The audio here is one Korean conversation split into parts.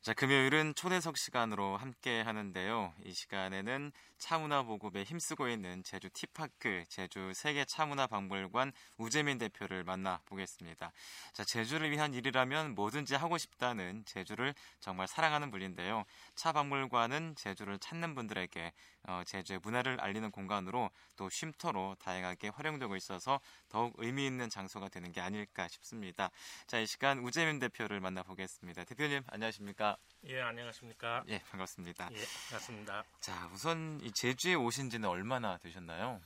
자, 금요일은 초대석 시간으로 함께 하는데요. 이 시간에는 차문화 보급에 힘쓰고 있는 제주 티파크 제주 세계 차문화 박물관 우재민 대표를 만나 보겠습니다. 자, 제주를 위한 일이라면 뭐든지 하고 싶다는 제주를 정말 사랑하는 분인데요. 차 박물관은 제주를 찾는 분들에게 어, 제주의 문화를 알리는 공간으로 또 쉼터로 다양하게 활용되고 있어서 더욱 의미 있는 장소가 되는 게 아닐까 싶습니다. 자, 이 시간 우재민 대표를 만나 보겠습니다. 대표님 안녕하십니까? 예, 안녕하십니까? 예, 반갑습니다. 예, 반갑습니다. 자, 우선 이 제주에 오신 지는 얼마나 되셨나요?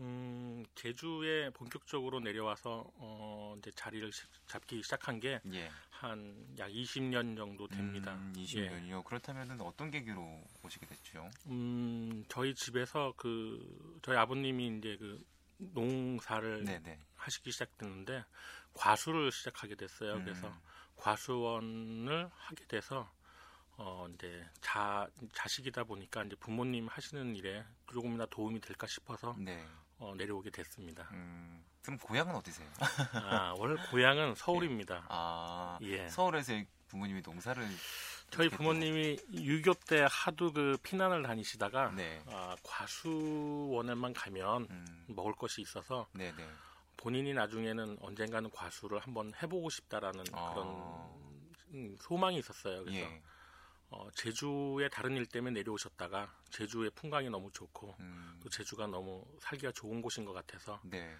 음, 제주에 본격적으로 내려와서 어, 이제 자리를 시, 잡기 시작한 게 한약 20년 정도 됩니다. 음, 20년이요. 예. 그렇다면 어떤 계기로 오시게 됐죠? 음, 저희 집에서 그 저희 아버님이 이제 그 농사를 네네. 하시기 시작됐는데 과수를 시작하게 됐어요. 음. 그래서 과수원을 하게 돼서 어 이제 자 자식이다 보니까 이제 부모님 하시는 일에 조금이나 도움이 될까 싶어서 네. 어, 내려오게 됐습니다. 음, 그럼 고향은 어디세요? 아, 원래 고향은 서울입니다. 네. 아, 예. 서울에서 부모님이 농사를 저희 부모님이 유교 때 하도 그 피난을 다니시다가 네. 아, 과수원에만 가면 음. 먹을 것이 있어서 네네. 네. 본인이 나중에는 언젠가는 과수를 한번 해보고 싶다라는 아. 그런 음, 소망이 있었어요. 그래서 예. 어, 제주의 다른 일 때문에 내려오셨다가 제주의 풍광이 너무 좋고 음. 또 제주가 너무 살기가 좋은 곳인 것 같아서 네.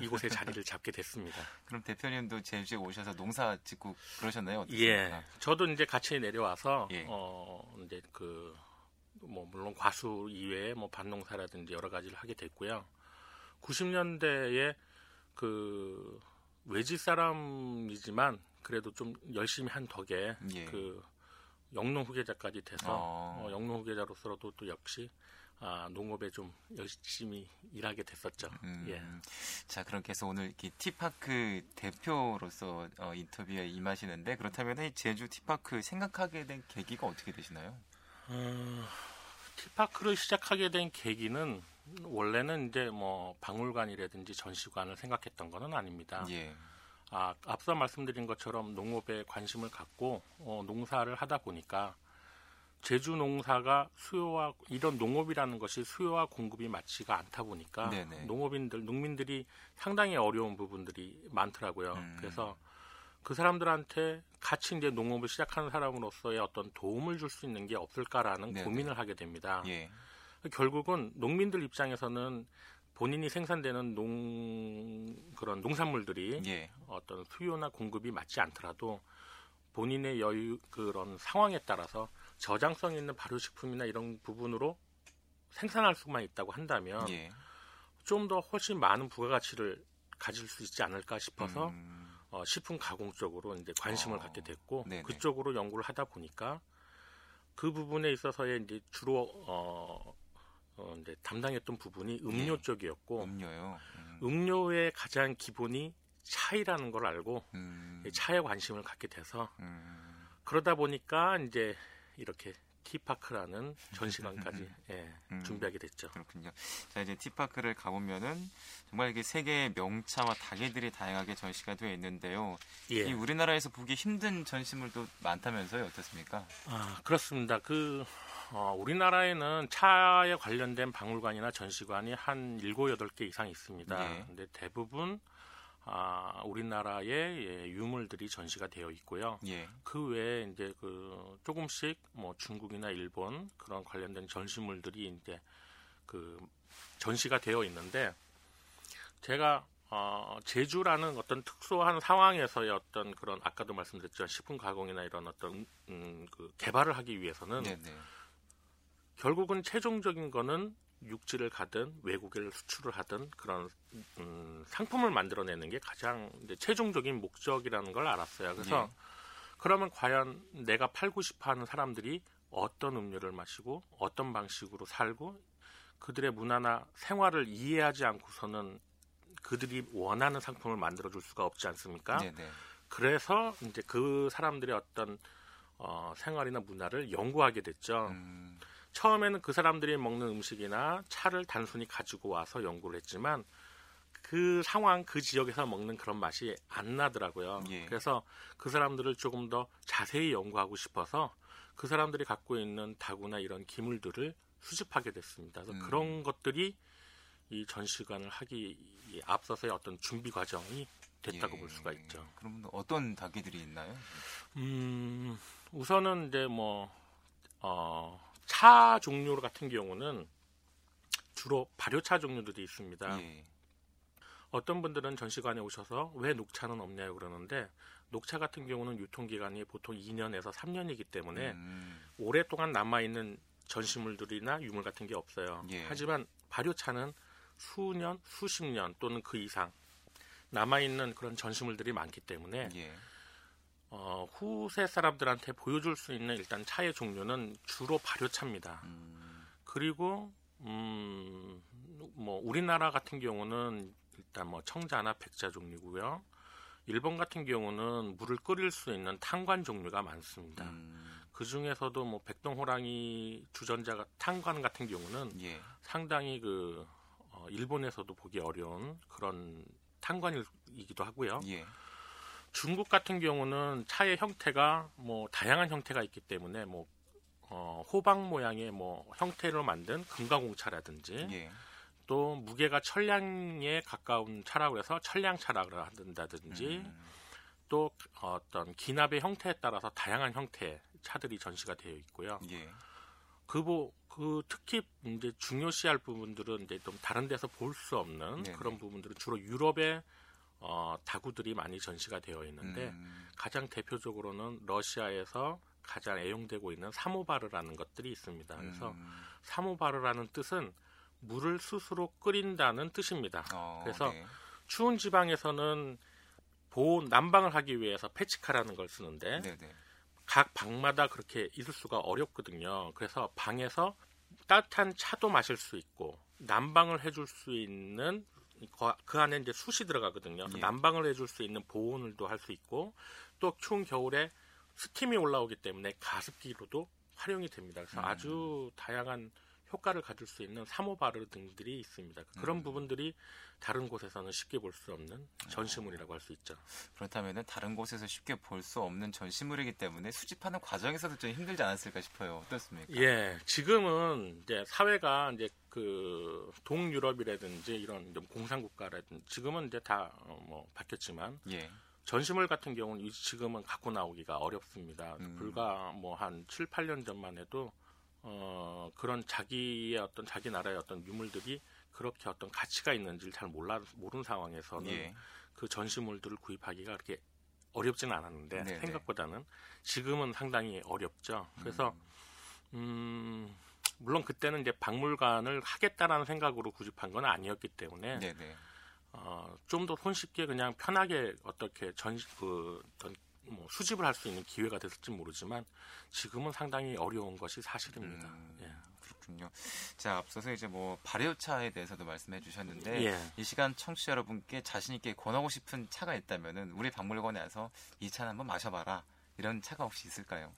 이곳에 자리를 잡게 됐습니다. 그럼 대표님도 제주에 오셔서 농사 짓고 그러셨나요? 어떻습니까? 예, 저도 이제 같이 내려와서 예. 어 이제 그 뭐 물론 과수 이외에 뭐 밭농사라든지 여러 가지를 하게 됐고요. 90년대에 그 외지 사람이지만 그래도 좀 열심히 한 덕에 예. 그 영농 후계자까지 돼서 어. 어, 영농 후계자로서도 또 역시 아, 농업에 좀 열심히 일하게 됐었죠. 음, 예. 자, 그렇게 해서 오늘 이 티파크 대표로서 어, 인터뷰에 임하시는데 그렇다면 제주 티파크 생각하게 된 계기가 어떻게 되시나요? 어, 티파크를 시작하게 된 계기는 원래는 이제 뭐 박물관이라든지 전시관을 생각했던 것은 아닙니다. 예. 아, 앞서 말씀드린 것처럼 농업에 관심을 갖고 어, 농사를 하다 보니까 제주 농사가 수요와 이런 농업이라는 것이 수요와 공급이 맞지가 않다 보니까 네네. 농업인들 농민들이 상당히 어려운 부분들이 많더라고요. 음. 그래서 그 사람들한테 같이 이제 농업을 시작하는 사람으로서의 어떤 도움을 줄 수 있는 게 없을까라는 네네. 고민을 하게 됩니다. 예. 결국은 농민들 입장에서는 본인이 생산되는 농 그런 농산물들이 예. 어떤 수요나 공급이 맞지 않더라도 본인의 여유 그런 상황에 따라서 저장성 있는 발효식품이나 이런 부분으로 생산할 수만 있다고 한다면 예. 좀더 훨씬 많은 부가가치를 가질 수 있지 않을까 싶어서 음. 어, 식품 가공 쪽으로 이제 관심을 어. 갖게 됐고 네네. 그쪽으로 연구를 하다 보니까 그 부분에 있어서의 이제 주로 어, 어 이제 담당했던 부분이 음료 네. 쪽이었고 음료요. 음. 료의 가장 기본이 차이라는 걸 알고 음. 차에 관심을 갖게 돼서 음. 그러다 보니까 이제 이렇게 티파크라는 전시관까지 예, 음, 준비하게 됐죠. 그렇군요. 자 이제 티파크를 가보면은 정말 이게 세계의 명차와 다계들이 다양하게 전시가 되어 있는데요. 예. 이 우리나라에서 보기 힘든 전시물도 많다면서요? 어떻습니까? 아 그렇습니다. 그 어, 우리나라에는 차에 관련된 박물관이나 전시관이 한 7, 8개 이상 있습니다. 예. 근데 대부분 아, 우리나라의 예, 유물들이 전시가 되어 있고요. 예. 그 외에 이제 그 조금씩 뭐 중국이나 일본 그런 관련된 전시물들이 이제 그 전시가 되어 있는데 제가 어, 제주라는 어떤 특수한 상황에서의 어떤 그런 아까도 말씀드렸지만 식품 가공이나 이런 어떤 음, 그 개발을 하기 위해서는 네네. 결국은 최종적인 거는 육지를 가든 외국에 수출을 하든 그런 음, 상품을 만들어내는 게 가장 최종적인 목적이라는 걸 알았어요. 그래서 예. 그러면 과연 내가 팔고 싶어하는 사람들이 어떤 음료를 마시고 어떤 방식으로 살고 그들의 문화나 생활을 이해하지 않고서는 그들이 원하는 상품을 만들어 줄 수가 없지 않습니까? 네네. 네. 그래서 이제 그 사람들의 어떤 어, 생활이나 문화를 연구하게 됐죠. 음. 처음에는 그 사람들이 먹는 음식이나 차를 단순히 가지고 와서 연구를 했지만 그 상황 그 지역에서 먹는 그런 맛이 안 나더라고요. 예. 그래서 그 사람들을 조금 더 자세히 연구하고 싶어서 그 사람들이 갖고 있는 다구나 이런 기물들을 수집하게 됐습니다. 그래서 음. 그런 것들이 이 전시관을 하기 앞서서의 어떤 준비 과정이 됐다고 예. 볼 수가 있죠. 그럼 어떤 닭이들이 있나요? 음, 우선은 이제 뭐, 어, 차 종류 같은 경우는 주로 발효차 종류들이 있습니다. 예. 어떤 분들은 전시관에 오셔서 왜 녹차는 없냐고 그러는데 녹차 같은 경우는 유통기간이 보통 2년에서 3년이기 때문에 음. 오랫동안 남아있는 전시물들이나 유물 같은 게 없어요. 예. 하지만 발효차는 수년, 수십 년 또는 그 이상 남아있는 그런 전시물들이 많기 때문에 예. 어, 후세 사람들한테 보여줄 수 있는 일단 차의 종류는 주로 발효차입니다. 음. 그리고 음, 뭐 우리나라 같은 경우는 일단 뭐 청자나 백자 종류고요. 일본 같은 경우는 물을 끓일 수 있는 탄관 종류가 많습니다. 음. 그 중에서도 뭐 백동호랑이 주전자 탄관 같은 경우는 예. 상당히 그 어, 일본에서도 보기 어려운 그런 탄관이기도 하고요. 예. 중국 같은 경우는 차의 형태가 뭐 다양한 형태가 있기 때문에 뭐 어, 호박 모양의 뭐 형태로 만든 금가공차라든지 예. 또 무게가 천량에 가까운 차라고 해서 천량차라고 한다든지 음. 또 어떤 기납의 형태에 따라서 다양한 형태의 차들이 전시가 되어 있고요. 예. 그보 그 특히 이제 중요시할 부분들은 이제 좀 다른 데서 볼 수 없는 네네. 그런 부분들은 주로 유럽의 어, 다구들이 많이 전시가 되어 있는데 음. 가장 대표적으로는 러시아에서 가장 애용되고 있는 사모바르라는 것들이 있습니다. 그래서 음. 사모바르라는 뜻은 물을 스스로 끓인다는 뜻입니다. 어, 그래서 네. 추운 지방에서는 보온 난방을 하기 위해서 페치카라는 걸 쓰는데 네네. 각 방마다 그렇게 있을 수가 어렵거든요. 그래서 방에서 따뜻한 차도 마실 수 있고 난방을 해줄 수 있는 그 안에 이제 숯이 들어가거든요. 예. 난방을 해줄 수 있는 보온을도 할 수 있고 또 추운 겨울에 스팀이 올라오기 때문에 가습기로도 활용이 됩니다. 그래서 음. 아주 다양한 효과를 가질 수 있는 사모바르 등들이 있습니다. 그런 음. 부분들이 다른 곳에서는 쉽게 볼 수 없는 전시물이라고 할 수 있죠. 그렇다면 다른 곳에서 쉽게 볼 수 없는 전시물이기 때문에 수집하는 과정에서도 좀 힘들지 않았을까 싶어요. 어떻습니까? 예, 지금은 이제 사회가 이제 그 동유럽이라든지 이런 공산국가라든지 지금은 이제 다뭐 어, 바뀌었지만 예. 전시물 같은 경우는 지금은 갖고 나오기가 어렵습니다. 음. 불과 뭐 한 7, 8년 전만 해도 어, 그런 자기의 어떤 자기 나라의 어떤 유물들이 그렇게 어떤 가치가 있는지를 잘 몰라 모르는 상황에서는 예. 그 전시물들을 구입하기가 그렇게 어렵지는 않았는데 네네. 생각보다는 지금은 상당히 어렵죠. 그래서 음. 음, 물론 그때는 이제 박물관을 하겠다라는 생각으로 구입한 건 아니었기 때문에 어, 좀 더 손쉽게 그냥 편하게 어떻게 전시 그 어떤 뭐 수집을 할 수 있는 기회가 됐을지 모르지만 지금은 상당히 어려운 것이 사실입니다. 음, 예. 그렇군요. 자 앞서서 이제 뭐 발효차에 대해서도 말씀해 주셨는데 예. 이 시간 청취자 여러분께 자신 있게 권하고 싶은 차가 있다면은 우리 박물관에 와서 이 차는 한번 마셔봐라 이런 차가 혹시 있을까요?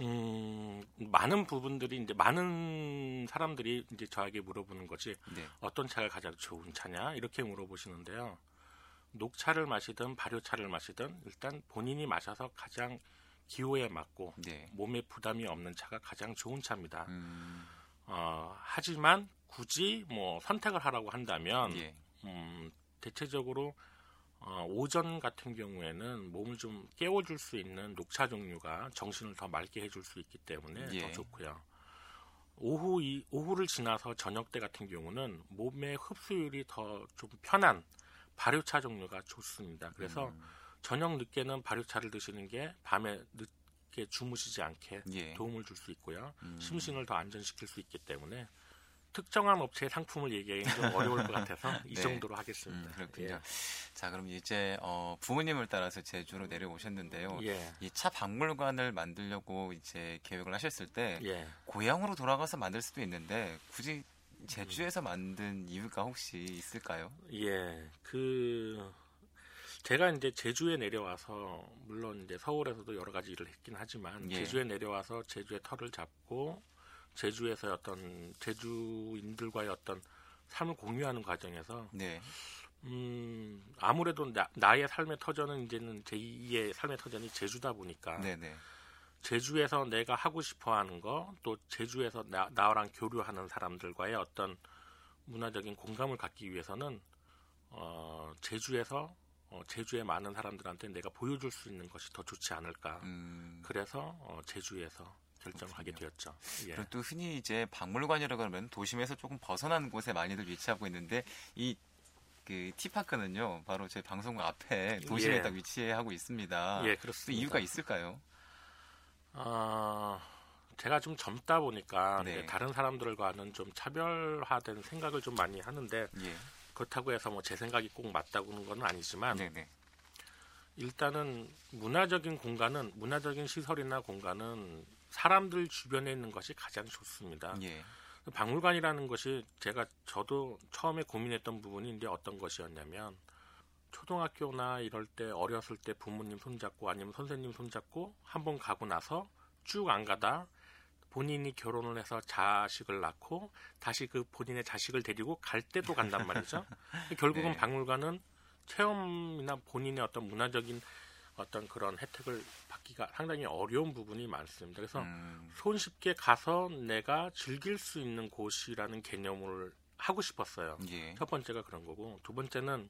음, 많은 부분들이 이제 많은 사람들이 이제 저에게 물어보는 것이 네. 어떤 차가 가장 좋은 차냐 이렇게 물어보시는데요. 녹차를 마시든 발효차를 마시든 일단 본인이 마셔서 가장 기호에 맞고 네. 몸에 부담이 없는 차가 가장 좋은 차입니다. 음. 어, 하지만 굳이 뭐 선택을 하라고 한다면 예. 음, 대체적으로 어, 오전 같은 경우에는 몸을 좀 깨워줄 수 있는 녹차 종류가 정신을 더 맑게 해줄 수 있기 때문에 예. 더 좋고요. 오후 이, 오후를 지나서 저녁 때 같은 경우는 몸의 흡수율이 더 좀 편한 발효차 종류가 좋습니다. 그래서 음. 저녁 늦게는 발효차를 드시는 게 밤에 늦게 주무시지 않게 예. 도움을 줄 수 있고요. 음. 심신을 더 안전시킬 수 있기 때문에 특정한 업체의 상품을 얘기하기는 좀 어려울 것 같아서 이 네. 정도로 하겠습니다. 음, 그렇군요. 예. 자, 그럼 이제 어, 부모님을 따라서 제주로 내려오셨는데요. 예. 이차 박물관을 만들려고 이제 계획을 하셨을 때 예. 고향으로 돌아가서 만들 수도 있는데 굳이 제주에서 만든 이유가 혹시 있을까요? 예, 그 제가 이제 제주에 내려와서 물론 이제 서울에서도 여러 가지 일을 했긴 하지만 예. 제주에 내려와서 제주의 털을 잡고 제주에서 어떤 제주인들과의 어떤 삶을 공유하는 과정에서 네. 음, 아무래도 나, 의 삶의 터전은 이제는 제2의 삶의 터전이 제주다 보니까 네네. 제주에서 내가 하고 싶어 하는 거, 또 제주에서 나, 나랑 교류하는 사람들과의 어떤 문화적인 공감을 갖기 위해서는 어, 제주에서 어, 제주의 많은 사람들한테 내가 보여줄 수 있는 것이 더 좋지 않을까. 음. 그래서 어, 제주에서 결정을 하게 되었죠. 예. 그리고 또 흔히 이제 박물관이라고 하면 도심에서 조금 벗어난 곳에 많이들 위치하고 있는데 이 그 티파크는요, 바로 제 방송국 앞에 도심에 예. 딱 위치하고 있습니다. 예, 그렇습니다. 이유가 있을까요? 아, 제가 좀 젊다 보니까 네. 다른 사람들과는 좀 차별화된 생각을 좀 많이 하는데 예. 그렇다고 해서 뭐 제 생각이 꼭 맞다고는 건 아니지만 네네. 일단은 문화적인 공간은 문화적인 시설이나 공간은 사람들 주변에 있는 것이 가장 좋습니다. 예. 박물관이라는 것이 제가 저도 처음에 고민했던 부분인데 어떤 것이었냐면 초등학교나 이럴 때 어렸을 때 부모님 손잡고 아니면 선생님 손잡고 한 번 가고 나서 쭉 안 가다 본인이 결혼을 해서 자식을 낳고 다시 그 본인의 자식을 데리고 갈 때도 간단 말이죠. 결국은 네. 박물관은 체험이나 본인의 어떤 문화적인 어떤 그런 혜택을 받기가 상당히 어려운 부분이 많습니다. 그래서 음. 손쉽게 가서 내가 즐길 수 있는 곳이라는 개념을 하고 싶었어요. 예. 첫 번째가 그런 거고 두 번째는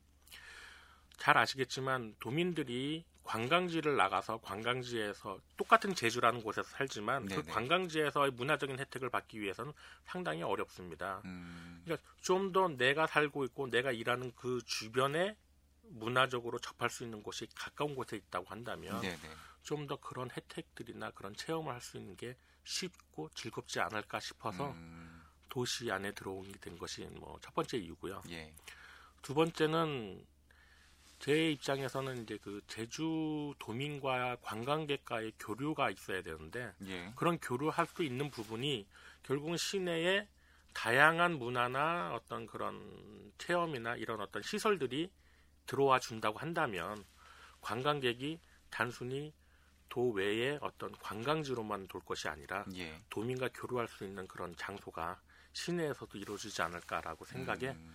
잘 아시겠지만 도민들이 관광지를 나가서 관광지에서 똑같은 제주라는 곳에서 살지만 그 네네. 그 관광지에서의 문화적인 혜택을 받기 위해서는 상당히 어렵습니다. 음. 그러니까 좀 더 내가 살고 있고 내가 일하는 그 주변에 문화적으로 접할 수 있는 곳이 가까운 곳에 있다고 한다면 좀 더 그런 혜택들이나 그런 체험을 할 수 있는 게 쉽고 즐겁지 않을까 싶어서 음. 도시 안에 들어오게 된 것이 뭐 첫 번째 이유고요. 예. 두 번째는 제 입장에서는 이제 그 제주 도민과 관광객과의 교류가 있어야 되는데 예. 그런 교류할 수 있는 부분이 결국은 시내에 다양한 문화나 어떤 그런 체험이나 이런 어떤 시설들이 들어와 준다고 한다면 관광객이 단순히 도외의 어떤 관광지로만 돌 것이 아니라 예. 도민과 교류할 수 있는 그런 장소가 시내에서도 이루어지지 않을까라고 생각에 음.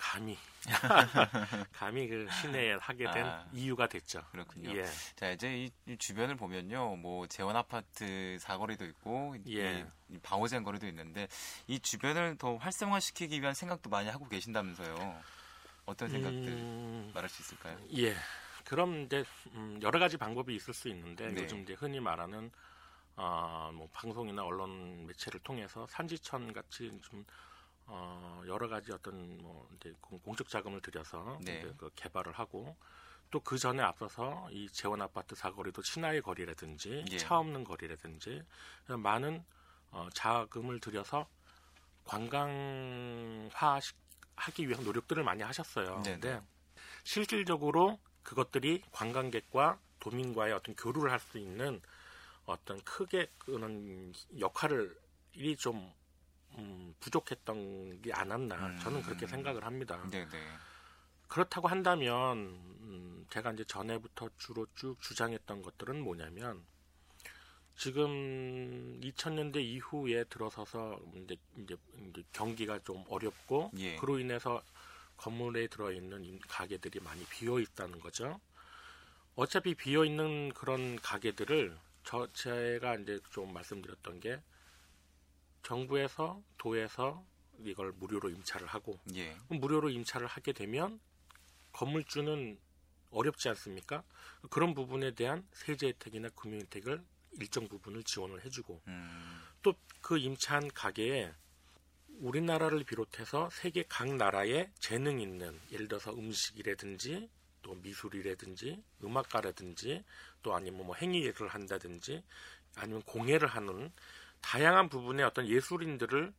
감히 감히 그 시내에 하게 된 아, 이유가 됐죠. 그렇군요. 예. 자 이제 이, 주변을 보면요, 뭐 재원 아파트 사거리도 있고, 예. 이, 방호제한 거리도 있는데 이 주변을 더 활성화시키기 위한 생각도 많이 하고 계신다면서요. 어떤 생각들 음, 말할 수 있을까요? 예. 그럼 이제 음, 여러 가지 방법이 있을 수 있는데 네. 요즘 이제 흔히 말하는 어, 뭐 방송이나 언론 매체를 통해서 산지천 같이 좀 어, 여러 가지 어떤 뭐 이제 공적 자금을 들여서 네. 그 개발을 하고 또 그 전에 앞서서 이 재원 아파트 사거리도 신화의 거리라든지 예. 차 없는 거리라든지 많은 어, 자금을 들여서 관광화 하기 위한 노력들을 많이 하셨어요. 네. 근데 실질적으로 그것들이 관광객과 도민과의 어떤 교류를 할 수 있는 어떤 크게 그런 역할을 이좀 음, 부족했던 게 않았나 음. 저는 그렇게 생각을 합니다. 네네. 그렇다고 한다면 음, 제가 이제 전에부터 주로 쭉 주장했던 것들은 뭐냐면 지금 2000년대 이후에 들어서서 이제, 이제, 이제 경기가 좀 어렵고 예. 그로 인해서 건물에 들어있는 가게들이 많이 비어 있다는 거죠. 어차피 비어 있는 그런 가게들을 저 제가 이제 좀 말씀드렸던 게 정부에서 도에서 이걸 무료로 임차를 하고 예. 무료로 임차를 하게 되면 건물주는 어렵지 않습니까? 그런 부분에 대한 세제 혜택이나 금융 혜택을 일정 부분을 지원을 해주고 음. 또그 임차한 가게에 우리나라를 비롯해서 세계 각 나라의 재능 있는 예를 들어서 음식이라든지 또 미술이라든지 음악가라든지 또 아니면 뭐 행위를 한다든지 아니면 공예를 하는 다양한 부분의 어떤 예술인들을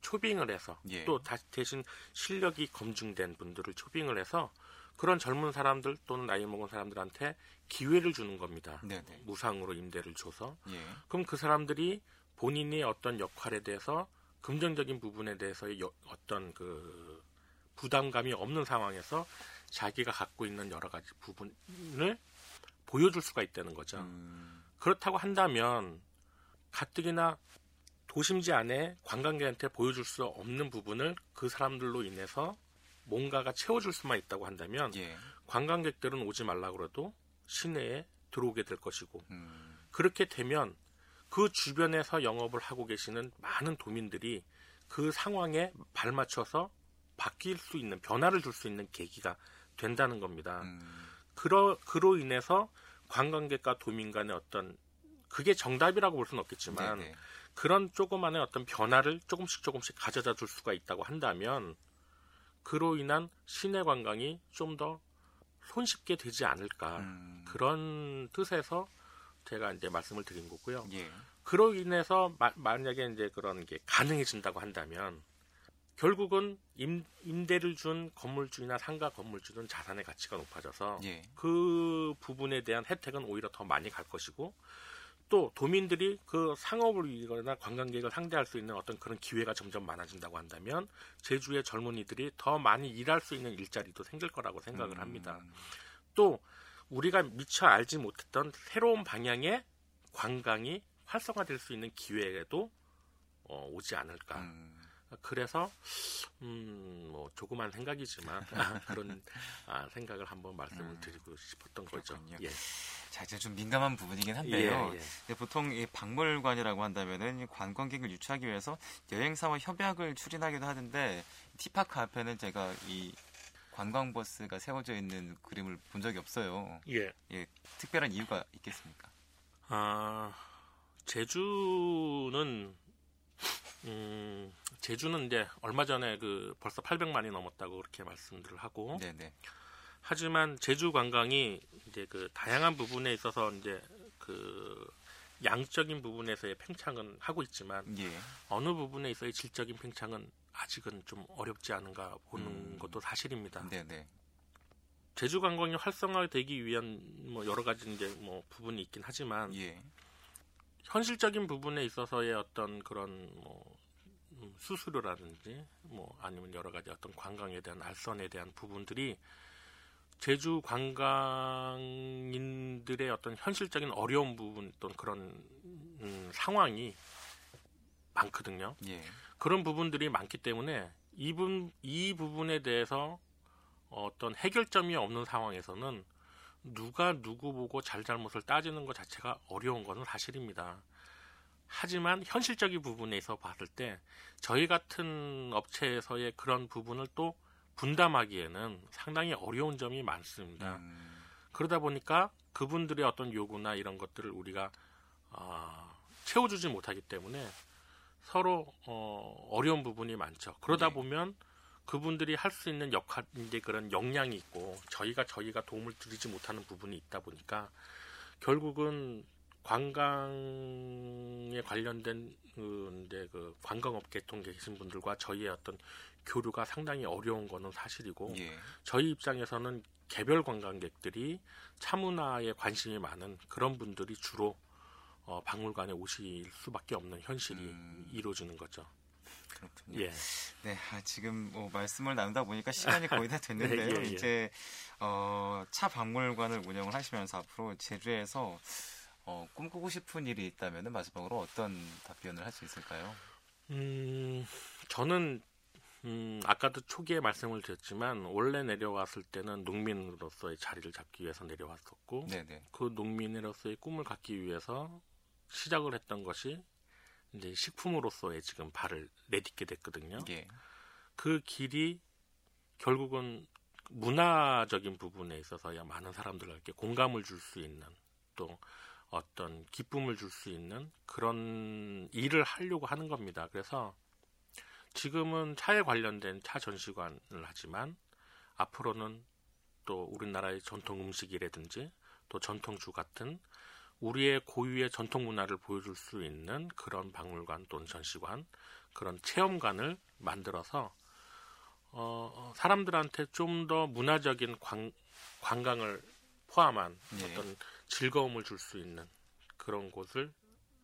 초빙을 해서 예. 또 대신 실력이 검증된 분들을 초빙을 해서 그런 젊은 사람들 또는 나이 먹은 사람들한테 기회를 주는 겁니다. 네네. 무상으로 임대를 줘서 예. 그럼 그 사람들이 본인의 어떤 역할에 대해서 긍정적인 부분에 대해서 여, 어떤 그 부담감이 없는 상황에서 자기가 갖고 있는 여러 가지 부분을 보여줄 수가 있다는 거죠. 음. 그렇다고 한다면 가뜩이나 도심지 안에 관광객한테 보여줄 수 없는 부분을 그 사람들로 인해서 뭔가가 채워줄 수만 있다고 한다면 예. 관광객들은 오지 말라 그래도 시내에 들어오게 될 것이고 음. 그렇게 되면 그 주변에서 영업을 하고 계시는 많은 도민들이 그 상황에 발맞춰서 바뀔 수 있는 변화를 줄 수 있는 계기가 된다는 겁니다. 음. 그러 그로 인해서 관광객과 도민 간의 어떤 그게 정답이라고 볼 수는 없겠지만 네네. 그런 조그만의 어떤 변화를 조금씩 조금씩 가져다 줄 수가 있다고 한다면 그로 인한 시내 관광이 좀 더 손쉽게 되지 않을까 음. 그런 뜻에서 제가 이제 말씀을 드린 거고요. 예. 그로 인해서 마, 만약에 이제 그런 게 가능해진다고 한다면 결국은 임, 임대를 준 건물주나 상가 건물주는 자산의 가치가 높아져서 예. 그 부분에 대한 혜택은 오히려 더 많이 갈 것이고 또 도민들이 그 상업을 이거나 관광객을 상대할 수 있는 어떤 그런 기회가 점점 많아진다고 한다면 제주의 젊은이들이 더 많이 일할 수 있는 일자리도 생길 거라고 생각을 합니다. 음. 또 우리가 미처 알지 못했던 새로운 방향의 관광이 활성화될 수 있는 기회에도 어, 오지 않을까. 음. 그래서 음 뭐 조그만 생각이지만 그런 아, 생각을 한번 말씀을 음. 드리고 싶었던 그렇군요. 거죠. 예. 자 이제 좀 민감한 부분이긴 한데요. 예, 예. 보통 이 박물관이라고 한다면은 관광객을 유치하기 위해서 여행사와 협약을 추진하기도 하는데 티파크 앞에는 제가 이 관광버스가 세워져 있는 그림을 본 적이 없어요. 예. 예 특별한 이유가 있겠습니까? 아 제주는 음, 제주는 이제 얼마 전에 그 벌써 800만이 넘었다고 그렇게 말씀들을 하고 네네. 하지만 제주 관광이 이제 그 다양한 부분에 있어서 이제 그 양적인 부분에서의 팽창은 하고 있지만 예. 어느 부분에 있어의 질적인 팽창은 아직은 좀 어렵지 않은가 보는 음. 것도 사실입니다. 네네. 제주 관광이 활성화되기 위한 뭐 여러 가지 이제 뭐 부분이 있긴 하지만 예. 현실적인 부분에 있어서의 어떤 그런 뭐 음, 수수료라든지 뭐 아니면 여러 가지 어떤 관광에 대한 알선에 대한 부분들이 제주 관광인들의 어떤 현실적인 어려운 부분 또는 그런 음, 상황이 많거든요. 예. 그런 부분들이 많기 때문에 이분 이 부분에 대해서 어떤 해결점이 없는 상황에서는 누가 누구 보고 잘잘못을 따지는 것 자체가 어려운 것은 사실입니다. 하지만 현실적인 부분에서 봤을 때 저희 같은 업체에서의 그런 부분을 또 분담하기에는 상당히 어려운 점이 많습니다. 음. 그러다 보니까 그분들의 어떤 요구나 이런 것들을 우리가 어, 채워주지 못하기 때문에 서로 어, 어려운 부분이 많죠. 그러다 네. 보면 그분들이 할 수 있는 역할, 이제 그런 역량이 있고 저희가 저희가 도움을 드리지 못하는 부분이 있다 보니까 결국은 관광에 관련된 그 이제 그 관광업계 통계 계신 분들과 저희의 어떤 교류가 상당히 어려운 거는 사실이고 예. 저희 입장에서는 개별 관광객들이 차문화에 관심이 많은 그런 분들이 주로 어, 박물관에 오실 수밖에 없는 현실이 음. 이루어지는 거죠. 그렇군요. 예. 네, 아, 지금 뭐 말씀을 나누다 보니까 시간이 거의 다 됐는데요. 네, 예, 예. 이제 어, 차 박물관을 운영을 하시면서 앞으로 제주에서 어, 꿈꾸고 싶은 일이 있다면 마지막으로 어떤 답변을 할 수 있을까요? 음, 저는 음, 아까도 초기에 말씀을 드렸지만 원래 내려왔을 때는 농민으로서의 자리를 잡기 위해서 내려왔었고 네네. 그 농민으로서의 꿈을 갖기 위해서 시작을 했던 것이 이제 식품으로서의 지금 발을 내딛게 됐거든요. 예. 그 길이 결국은 문화적인 부분에 있어서야 많은 사람들에게 공감을 줄 수 있는 또 어떤 기쁨을 줄 수 있는 그런 일을 하려고 하는 겁니다. 그래서 지금은 차에 관련된 차 전시관을 하지만 앞으로는 또 우리나라의 전통 음식이라든지 또 전통주 같은 우리의 고유의 전통 문화를 보여줄 수 있는 그런 박물관 또는 전시관 그런 체험관을 만들어서 어, 사람들한테 좀 더 문화적인 관, 관광을 포함한 예. 어떤 즐거움을 줄 수 있는 그런 곳을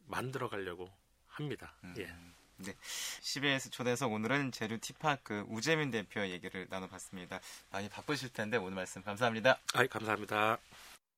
만들어 가려고 합니다. 음. 예. 네. CBS 초대석 오늘은 제주 티파크 우재민 대표 얘기를 나눠봤습니다. 많이 바쁘실 텐데 오늘 말씀 감사합니다. 아, 감사합니다.